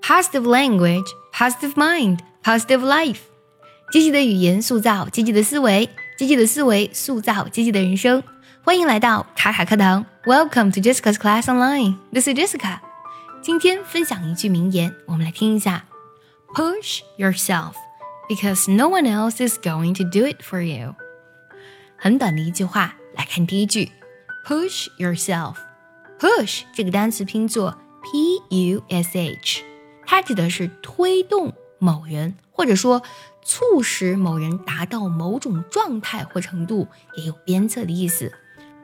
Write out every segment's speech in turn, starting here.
positive language, positive mind, positive life。积极的语言塑造积极的思维，积极的思维塑造积极的人生。欢迎来到卡卡课堂，Welcome to Jessica's Class Online。This is Jessica。今天分享一句名言，我们来听一下：Push yourself because no one else is going to do it for you。很短的一句话，来看第一句：Push yourself。Push 这个单词拼作 P U S H， 它指的是推动某人，或者说促使某人达到某种状态或程度，也有鞭策的意思。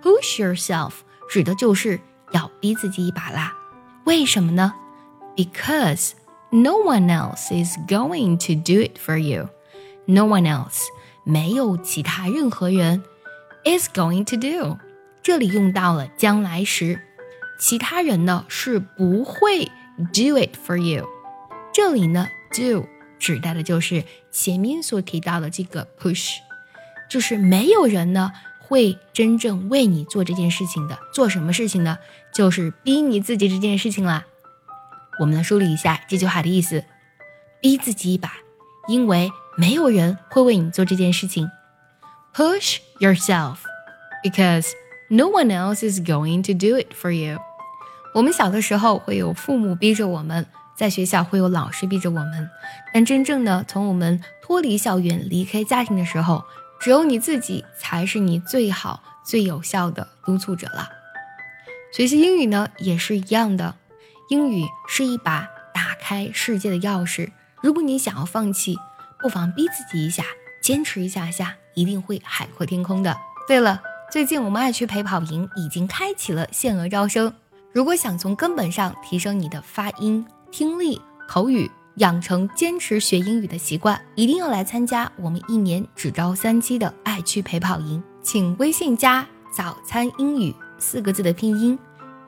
Push yourself 指的就是要逼自己一把啦。为什么呢？Because no one else is going to do it for you. No one else 没有其他任何人 is going to do。这里用到了将来时，其他人呢是不会 do it for you。这里呢 do 指代的就是前面所提到的这个 push，就是没有人呢。会真正为你做这件事情的，做什么事情呢？就是逼你自己这件事情啦。我们来梳理一下这句话的意思：逼自己一把，因为没有人会为你做这件事情。Push yourself because no one else is going to do it for you。我们小的时候会有父母逼着我们，在学校会有老师逼着我们，但真正的从我们脱离校园、离开家庭的时候。只有你自己才是你最好、最有效的督促者了。学习英语呢，也是一样的。英语是一把打开世界的钥匙。如果你想要放弃，不妨逼自己一下，坚持一下下，一定会海阔天空的。对了，最近我们爱趣陪跑营已经开启了限额招生。如果想从根本上提升你的发音、听力、口语，养成坚持学英语的习惯，一定要来参加我们一年只招三期的爱趣陪跑营。请微信加“早餐英语”四个字的拼音，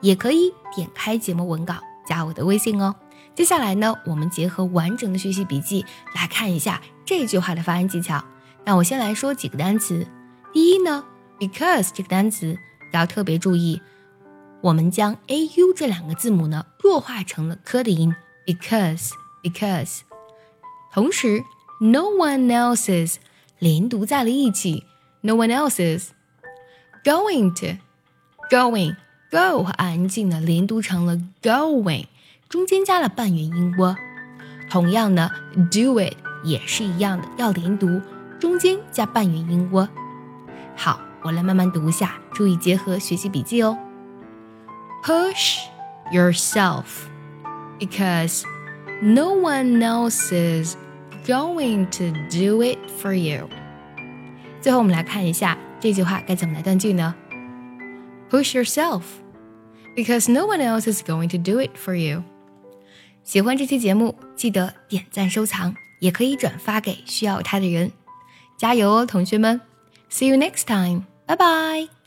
也可以点开节目文稿加我的微信哦。接下来呢，我们结合完整的学习笔记来看一下这句话的发音技巧。那我先来说几个单词。第一呢，because 这个单词要特别注意，我们将 a u 这两个字母呢弱化成了 k 的音，because。because，同时 no one else's 连读在了一起，no one else's going to going go 和安静的连读成了 going，中间加了半元音窝。同样的，do it 也是一样的，要连读，中间加半元音窝。好，我来慢慢读一下，注意结合学习笔记哦。Push yourself because no one else is going to do it for you。最后，我们来看一下这句话该怎么来断句呢？Push yourself, because no one else is going to do it for you。喜欢这期节目，记得点赞收藏，也可以转发给需要它的人。加油哦，同学们！See you next time. Bye bye.